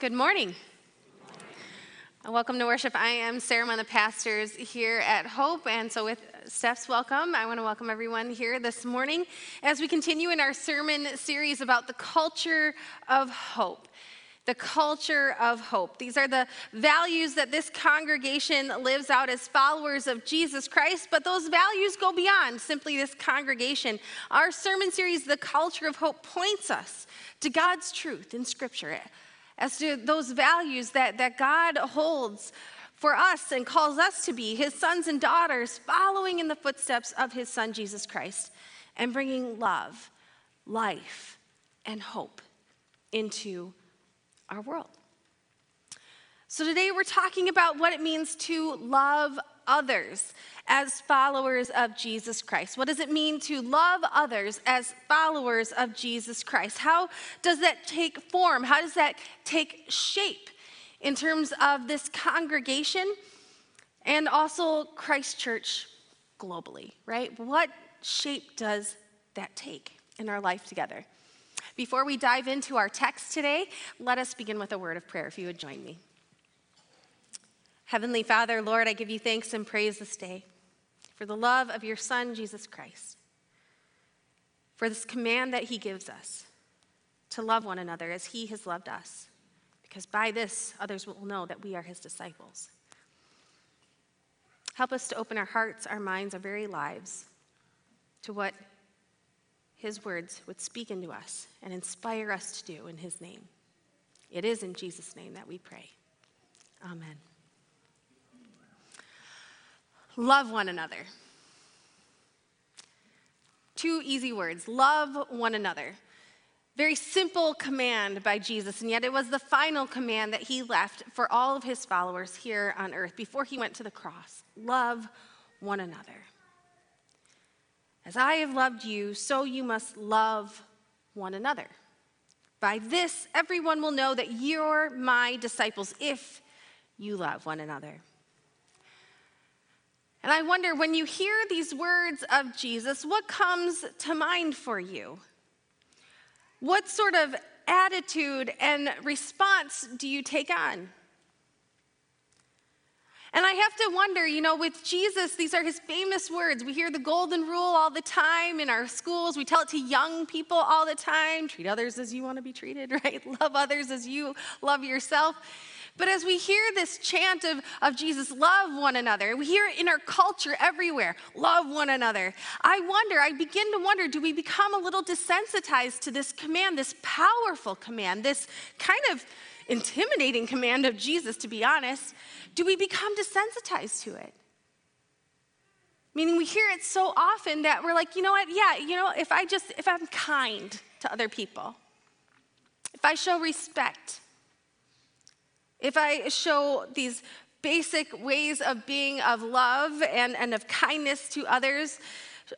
Good morning. Uh, welcome to worship. I am Sarah, one of the pastors here at Hope. And so, with Steph's welcome, I want to welcome everyone here this morning as we continue in our sermon series about the culture of hope. The culture of hope. These are the values that this congregation lives out as followers of Jesus Christ, but those values go beyond simply this congregation. Our sermon series, The Culture of Hope, points us to God's truth in Scripture as to those values that, that God holds for us and calls us to be his sons and daughters, following in the footsteps of his son, Jesus Christ, and bringing love, life, and hope into our world. So, today we're talking about what it means to love others as followers of Jesus Christ? What does it mean to love others as followers of Jesus Christ? How does that take form? How does that take shape in terms of this congregation and also Christ Church globally, right? What shape does that take in our life together? Before we dive into our text today, let us begin with a word of prayer, if you would join me. Heavenly Father, Lord, I give you thanks and praise this day for the love of your Son, Jesus Christ, for this command that he gives us to love one another as he has loved us, because by this others will know that we are his disciples. Help us to open our hearts, our minds, our very lives to what his words would speak into us and inspire us to do in his name. It is in Jesus' name that we pray. Amen. Love one another. Two easy words love one another. Very simple command by Jesus, and yet it was the final command that he left for all of his followers here on earth before he went to the cross. Love one another. As I have loved you, so you must love one another. By this, everyone will know that you're my disciples if you love one another. And I wonder when you hear these words of Jesus, what comes to mind for you? What sort of attitude and response do you take on? And I have to wonder, you know, with Jesus, these are his famous words. We hear the golden rule all the time in our schools. We tell it to young people all the time treat others as you want to be treated, right? Love others as you love yourself. But as we hear this chant of, of Jesus, love one another, we hear it in our culture everywhere love one another. I wonder, I begin to wonder do we become a little desensitized to this command, this powerful command, this kind of intimidating command of Jesus, to be honest? Do we become desensitized to it? Meaning we hear it so often that we're like, you know what? Yeah, you know, if I just, if I'm kind to other people, if I show respect, if I show these basic ways of being of love and, and of kindness to others,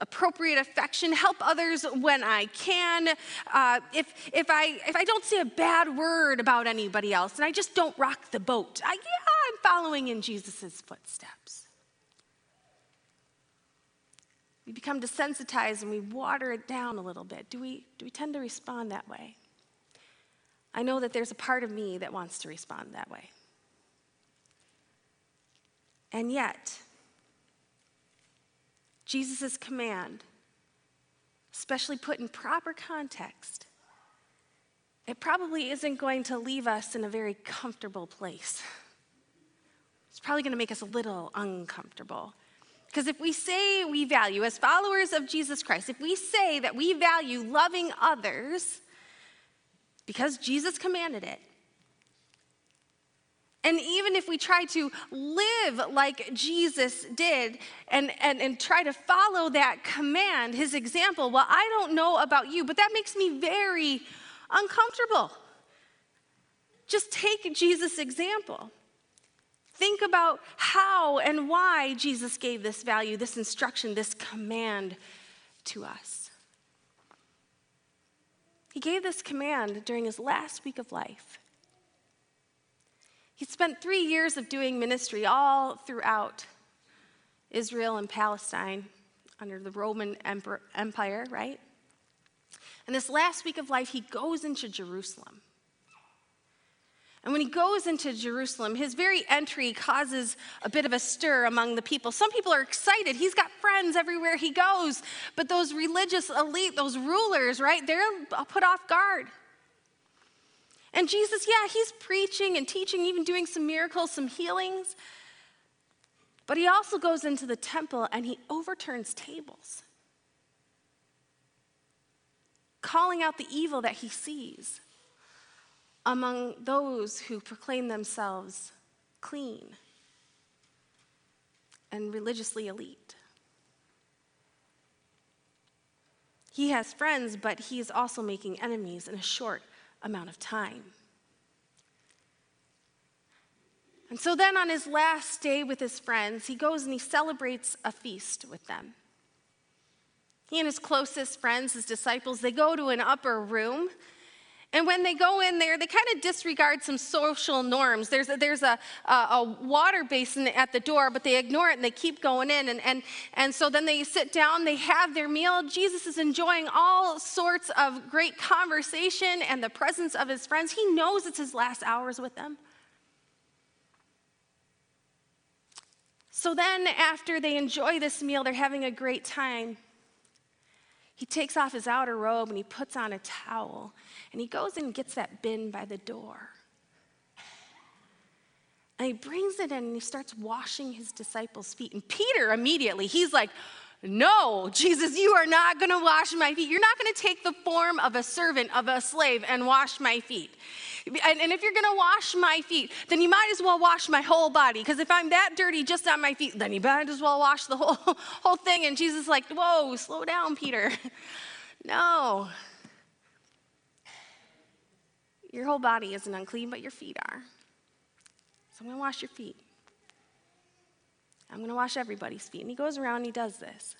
appropriate affection, help others when I can. Uh, if, if, I, if I don't say a bad word about anybody else and I just don't rock the boat, I, yeah, I'm following in Jesus' footsteps. We become desensitized and we water it down a little bit. Do we, do we tend to respond that way? I know that there's a part of me that wants to respond that way. And yet, Jesus' command, especially put in proper context, it probably isn't going to leave us in a very comfortable place. It's probably going to make us a little uncomfortable. Because if we say we value, as followers of Jesus Christ, if we say that we value loving others, because Jesus commanded it. And even if we try to live like Jesus did and, and, and try to follow that command, his example, well, I don't know about you, but that makes me very uncomfortable. Just take Jesus' example. Think about how and why Jesus gave this value, this instruction, this command to us. He gave this command during his last week of life. He spent three years of doing ministry all throughout Israel and Palestine under the Roman Empire, right? And this last week of life, he goes into Jerusalem. And when he goes into Jerusalem, his very entry causes a bit of a stir among the people. Some people are excited. He's got friends everywhere he goes. But those religious elite, those rulers, right, they're put off guard. And Jesus, yeah, he's preaching and teaching, even doing some miracles, some healings. But he also goes into the temple and he overturns tables, calling out the evil that he sees among those who proclaim themselves clean and religiously elite. He has friends, but he is also making enemies in a short amount of time. And so then, on his last day with his friends, he goes and he celebrates a feast with them. He and his closest friends, his disciples, they go to an upper room and when they go in there, they kind of disregard some social norms. There's a, there's a, a, a, water basin at the door, but they ignore it and they keep going in. And, and, and so then they sit down, they have their meal. Jesus is enjoying all sorts of great conversation and the presence of his friends. He knows it's his last hours with them. So then, after they enjoy this meal, they're having a great time. He takes off his outer robe and he puts on a towel and he goes and gets that bin by the door. And he brings it in and he starts washing his disciples' feet. And Peter immediately, he's like, no, Jesus, you are not going to wash my feet. You're not going to take the form of a servant, of a slave, and wash my feet. And, and if you're going to wash my feet, then you might as well wash my whole body. Because if I'm that dirty just on my feet, then you might as well wash the whole, whole thing. And Jesus is like, whoa, slow down, Peter. no. Your whole body isn't unclean, but your feet are. So I'm going to wash your feet. I'm going to wash everybody's feet. And he goes around and he does this.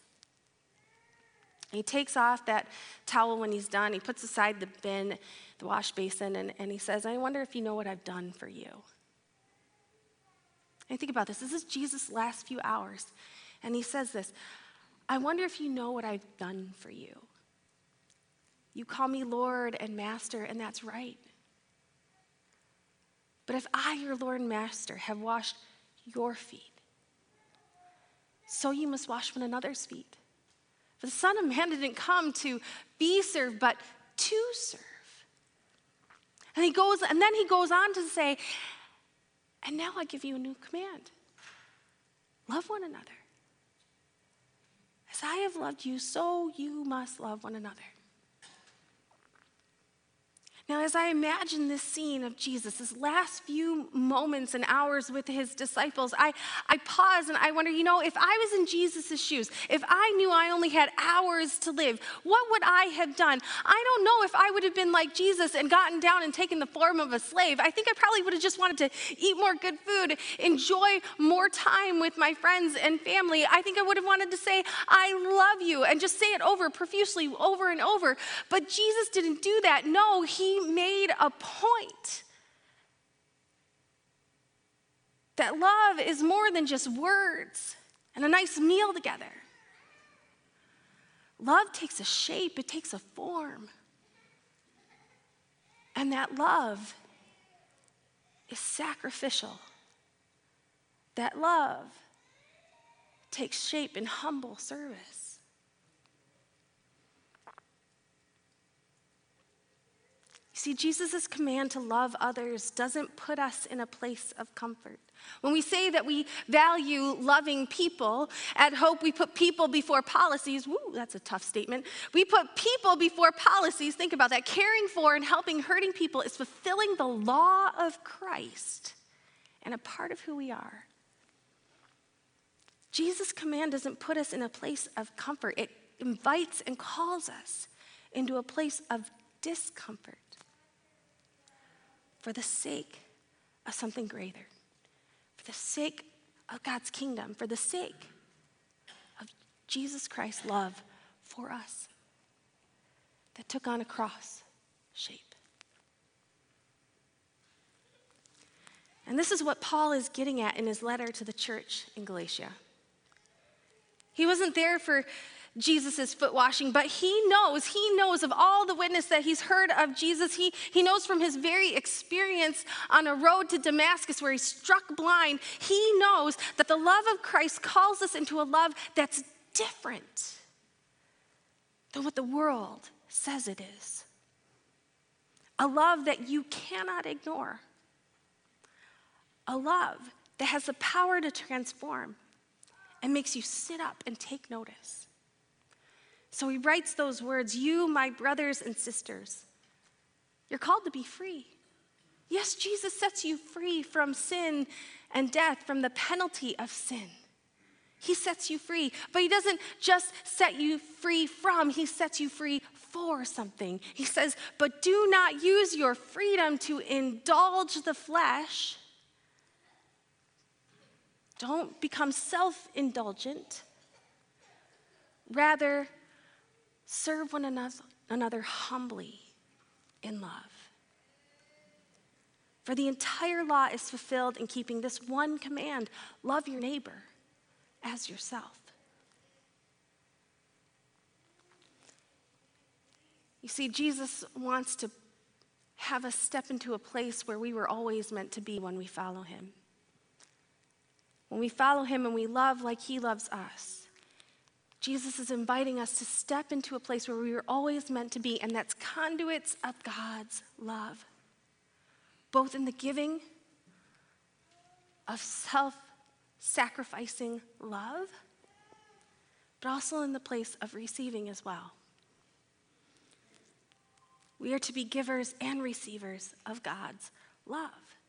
He takes off that towel when he's done. He puts aside the bin, the wash basin, and, and he says, I wonder if you know what I've done for you. And think about this. This is Jesus' last few hours. And he says this I wonder if you know what I've done for you. You call me Lord and Master, and that's right. But if I, your Lord and Master, have washed your feet, so you must wash one another's feet. For the Son of Man didn't come to be served, but to serve. And he goes, and then he goes on to say, and now I give you a new command. Love one another. As I have loved you, so you must love one another. Now, as I imagine this scene of Jesus, his last few moments and hours with his disciples, I, I pause and I wonder, you know, if I was in Jesus' shoes, if I knew I only had hours to live, what would I have done? I don't know if I would have been like Jesus and gotten down and taken the form of a slave. I think I probably would have just wanted to eat more good food, enjoy more time with my friends and family. I think I would have wanted to say, I love you, and just say it over profusely, over and over. But Jesus didn't do that. No, he made a point that love is more than just words and a nice meal together. Love takes a shape, it takes a form. And that love is sacrificial. That love takes shape in humble service. See, Jesus' command to love others doesn't put us in a place of comfort. When we say that we value loving people, at Hope we put people before policies. Woo, that's a tough statement. We put people before policies. Think about that. Caring for and helping hurting people is fulfilling the law of Christ and a part of who we are. Jesus' command doesn't put us in a place of comfort, it invites and calls us into a place of discomfort for the sake of something greater, for the sake of God's kingdom, for the sake of Jesus Christ's love for us that took on a cross shape. And this is what Paul is getting at in his letter to the church in Galatia. He wasn't there for Jesus' foot washing, but he knows, he knows of all the witness that he's heard of Jesus. He, he knows from his very experience on a road to Damascus where he's struck blind, he knows that the love of Christ calls us into a love that's different than what the world says it is. A love that you cannot ignore. A love that has the power to transform and makes you sit up and take notice. So he writes those words You, my brothers and sisters, you're called to be free. Yes, Jesus sets you free from sin and death, from the penalty of sin. He sets you free, but He doesn't just set you free from, He sets you free for something. He says, But do not use your freedom to indulge the flesh. Don't become self indulgent. Rather, Serve one another humbly in love. For the entire law is fulfilled in keeping this one command love your neighbor as yourself. You see, Jesus wants to have us step into a place where we were always meant to be when we follow him. When we follow him and we love like he loves us. Jesus is inviting us to step into a place where we were always meant to be, and that's conduits of God's love, both in the giving of self sacrificing love, but also in the place of receiving as well. We are to be givers and receivers of God's love.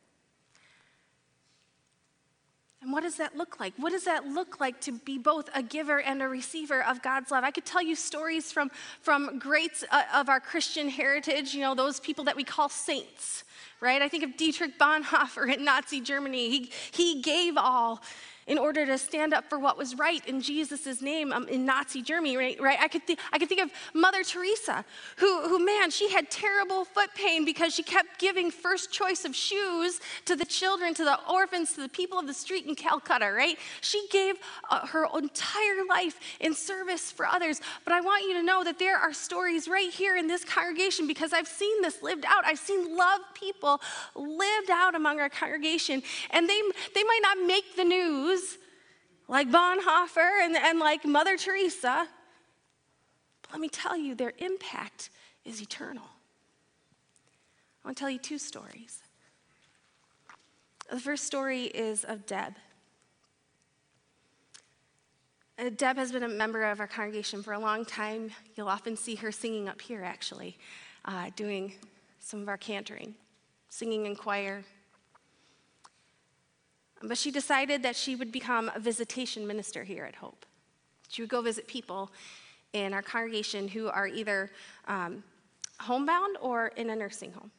And what does that look like? What does that look like to be both a giver and a receiver of God's love? I could tell you stories from, from greats uh, of our Christian heritage, you know, those people that we call saints, right? I think of Dietrich Bonhoeffer in Nazi Germany. He, he gave all in order to stand up for what was right in Jesus' name um, in Nazi Germany, right? right? I, could th- I could think of Mother Teresa, who, who, man, she had terrible foot pain because she kept giving first choice of shoes to the children, to the orphans, to the people of the street in Calcutta, right? She gave uh, her entire life in service for others. But I want you to know that there are stories right here in this congregation because I've seen this lived out. I've seen love people lived out among our congregation, and they, they might not make the news like Bonhoeffer and, and like Mother Teresa. But let me tell you, their impact is eternal. I want to tell you two stories. The first story is of Deb. Uh, Deb has been a member of our congregation for a long time. You'll often see her singing up here, actually, uh, doing some of our cantoring, singing in choir, but she decided that she would become a visitation minister here at Hope. She would go visit people in our congregation who are either um, homebound or in a nursing home.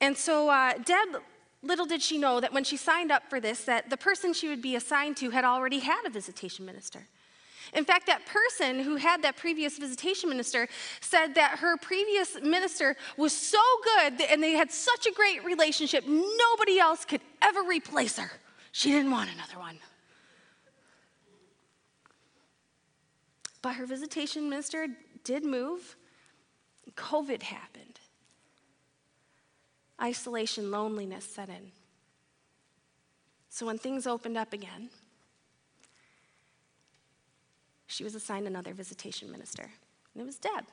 And so uh, Deb, little did she know that when she signed up for this, that the person she would be assigned to had already had a visitation minister. In fact, that person who had that previous visitation minister said that her previous minister was so good and they had such a great relationship, nobody else could ever replace her. She didn't want another one. But her visitation minister did move. COVID happened. Isolation, loneliness set in. So when things opened up again, she was assigned another visitation minister, and it was Deb.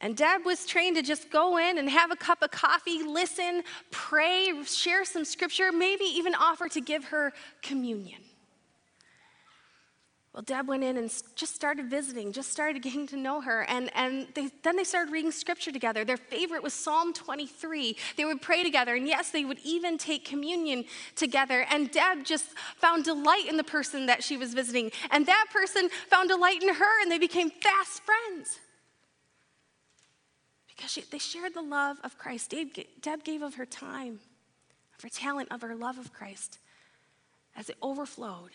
And Deb was trained to just go in and have a cup of coffee, listen, pray, share some scripture, maybe even offer to give her communion. Well, Deb went in and just started visiting, just started getting to know her. And, and they, then they started reading scripture together. Their favorite was Psalm 23. They would pray together. And yes, they would even take communion together. And Deb just found delight in the person that she was visiting. And that person found delight in her, and they became fast friends. Because she, they shared the love of Christ. Deb, Deb gave of her time, of her talent, of her love of Christ as it overflowed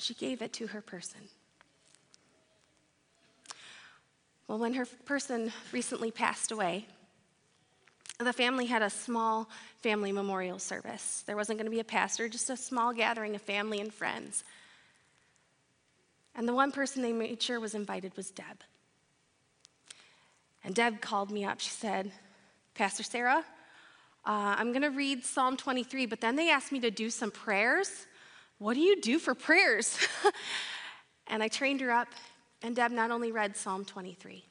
and she gave it to her person. Well, when her person recently passed away, the family had a small family memorial service. There wasn't going to be a pastor, just a small gathering of family and friends. And the one person they made sure was invited was Deb. And Deb called me up. She said, Pastor Sarah, uh, I'm going to read Psalm 23, but then they asked me to do some prayers. What do you do for prayers? and I trained her up, and Deb not only read Psalm 23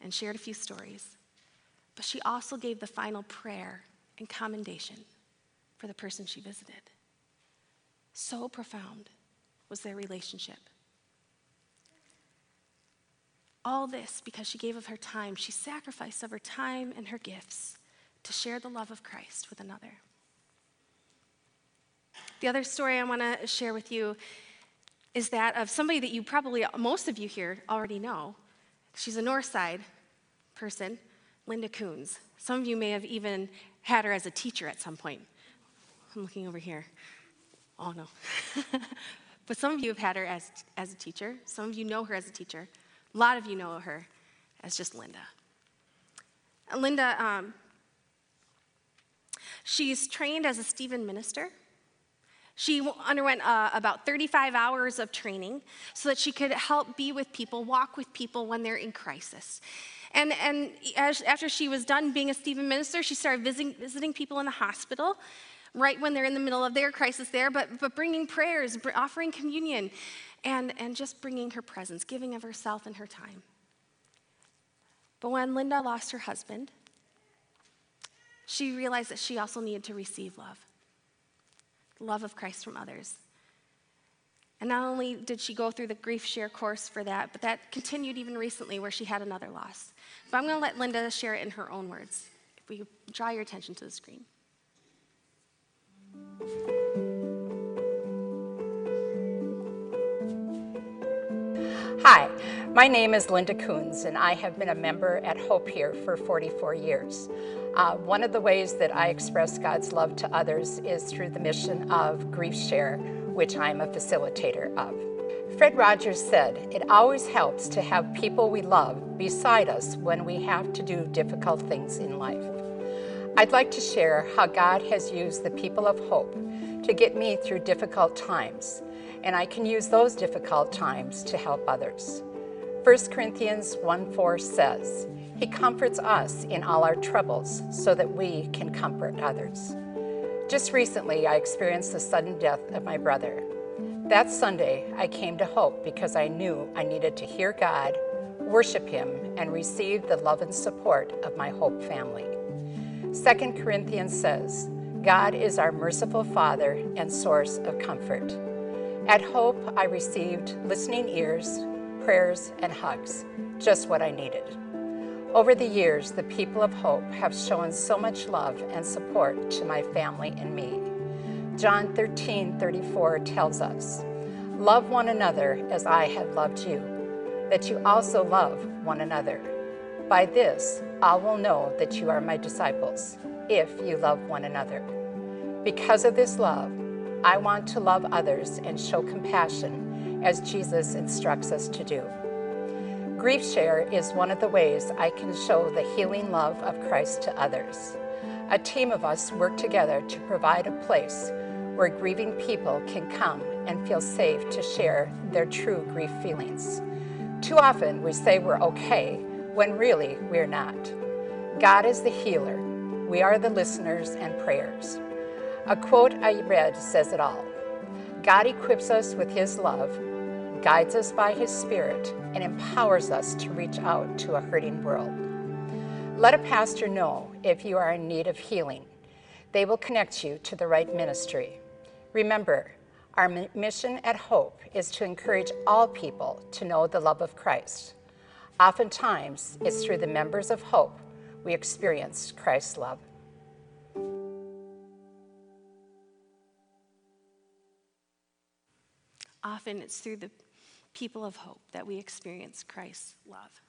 and shared a few stories, but she also gave the final prayer and commendation for the person she visited. So profound was their relationship. All this because she gave of her time. She sacrificed of her time and her gifts to share the love of Christ with another. The other story I want to share with you is that of somebody that you probably, most of you here already know. She's a Northside person, Linda Coons. Some of you may have even had her as a teacher at some point. I'm looking over here. Oh, no. but some of you have had her as, as a teacher. Some of you know her as a teacher. A lot of you know her as just Linda. Linda, um, she's trained as a Stephen minister. She underwent uh, about 35 hours of training so that she could help be with people, walk with people when they're in crisis. And, and as, after she was done being a Stephen minister, she started visiting, visiting people in the hospital right when they're in the middle of their crisis there, but, but bringing prayers, offering communion, and, and just bringing her presence, giving of herself and her time. But when Linda lost her husband, she realized that she also needed to receive love love of Christ from others. And not only did she go through the grief share course for that, but that continued even recently where she had another loss. But I'm going to let Linda share it in her own words. If we draw your attention to the screen. Hi, my name is Linda Coons, and I have been a member at Hope here for 44 years. Uh, one of the ways that I express God's love to others is through the mission of Grief Share, which I'm a facilitator of. Fred Rogers said, It always helps to have people we love beside us when we have to do difficult things in life. I'd like to share how God has used the people of hope to get me through difficult times and I can use those difficult times to help others. 1 Corinthians 1 4 says, He comforts us in all our troubles so that we can comfort others. Just recently, I experienced the sudden death of my brother. That Sunday, I came to Hope because I knew I needed to hear God, worship Him, and receive the love and support of my Hope family. 2 Corinthians says, God is our merciful Father and source of comfort. At Hope, I received listening ears, prayers, and hugs, just what I needed. Over the years, the people of Hope have shown so much love and support to my family and me. John 13 34 tells us, Love one another as I have loved you, that you also love one another. By this, all will know that you are my disciples, if you love one another. Because of this love, I want to love others and show compassion as Jesus instructs us to do. Grief Share is one of the ways I can show the healing love of Christ to others. A team of us work together to provide a place where grieving people can come and feel safe to share their true grief feelings. Too often we say we're okay when really we're not. God is the healer. We are the listeners and prayers. A quote I read says it all God equips us with His love, guides us by His Spirit, and empowers us to reach out to a hurting world. Let a pastor know if you are in need of healing. They will connect you to the right ministry. Remember, our mission at Hope is to encourage all people to know the love of Christ. Oftentimes, it's through the members of Hope we experience Christ's love. Often it's through the people of hope that we experience Christ's love.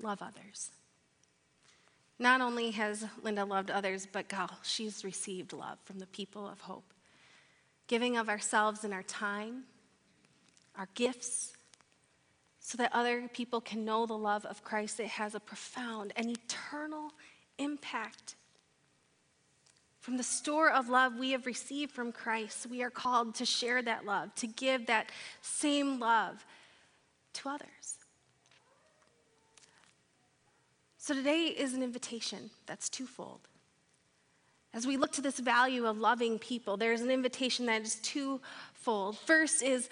Love others. Not only has Linda loved others, but God, she's received love from the people of hope. Giving of ourselves and our time, our gifts, so that other people can know the love of Christ. It has a profound and eternal impact From the store of love we have received from Christ, we are called to share that love, to give that same love to others. So today is an invitation that's twofold. As we look to this value of loving people, there's an invitation that is twofold. First is,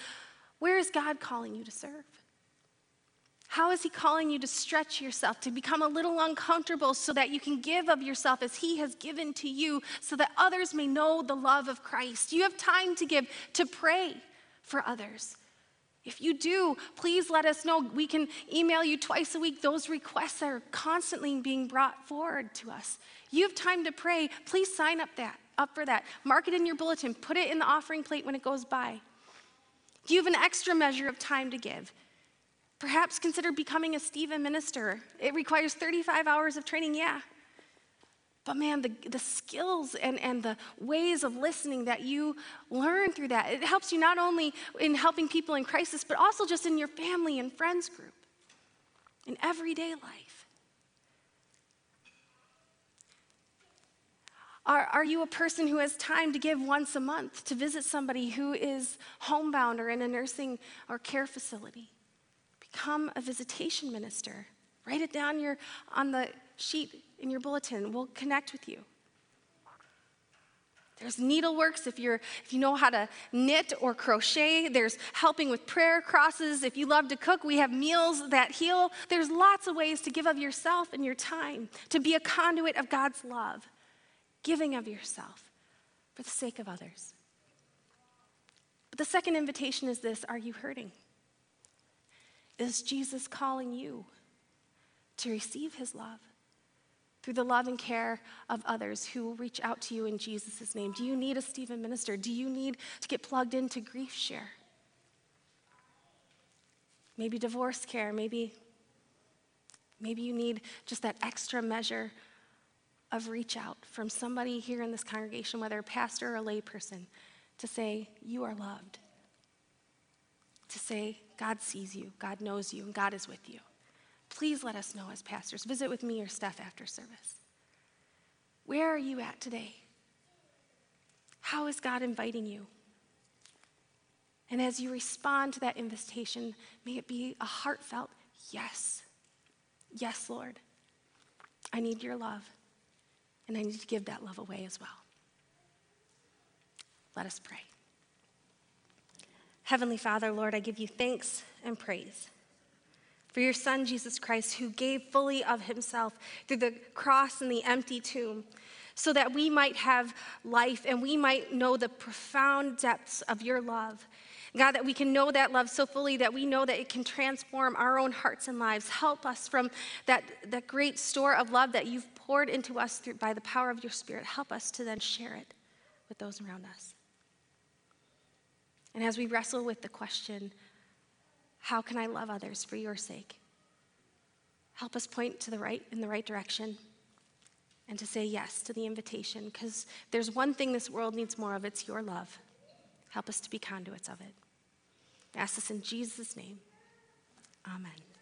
where is God calling you to serve? How is He calling you to stretch yourself, to become a little uncomfortable so that you can give of yourself as He has given to you, so that others may know the love of Christ? You have time to give, to pray for others. If you do, please let us know. We can email you twice a week. Those requests are constantly being brought forward to us. You have time to pray. Please sign up that up for that. Mark it in your bulletin. Put it in the offering plate when it goes by. Do you have an extra measure of time to give? Perhaps consider becoming a Stephen minister. It requires 35 hours of training, yeah. But man, the, the skills and, and the ways of listening that you learn through that, it helps you not only in helping people in crisis, but also just in your family and friends group, in everyday life. Are, are you a person who has time to give once a month to visit somebody who is homebound or in a nursing or care facility? Become a visitation minister. Write it down your, on the sheet in your bulletin. We'll connect with you. There's needleworks if you're if you know how to knit or crochet. There's helping with prayer crosses. If you love to cook, we have meals that heal. There's lots of ways to give of yourself and your time, to be a conduit of God's love, giving of yourself for the sake of others. But the second invitation is this Are you hurting? Is Jesus calling you to receive his love? through the love and care of others who will reach out to you in Jesus' name? Do you need a Stephen minister? Do you need to get plugged into grief share? Maybe divorce care, maybe maybe you need just that extra measure of reach out from somebody here in this congregation, whether a pastor or a layperson, to say, You are loved. To say, God sees you, God knows you, and God is with you please let us know as pastors. Visit with me or Steph after service. Where are you at today? How is God inviting you? And as you respond to that invitation, may it be a heartfelt yes. Yes, Lord. I need your love, and I need to give that love away as well. Let us pray. Heavenly Father, Lord, I give you thanks and praise for your Son, Jesus Christ, who gave fully of himself through the cross and the empty tomb, so that we might have life and we might know the profound depths of your love. God, that we can know that love so fully that we know that it can transform our own hearts and lives. Help us from that, that great store of love that you've poured into us through, by the power of your Spirit. Help us to then share it with those around us. And as we wrestle with the question, how can I love others for your sake? Help us point to the right in the right direction and to say yes to the invitation because there's one thing this world needs more of it's your love. Help us to be conduits of it. I ask this in Jesus' name. Amen.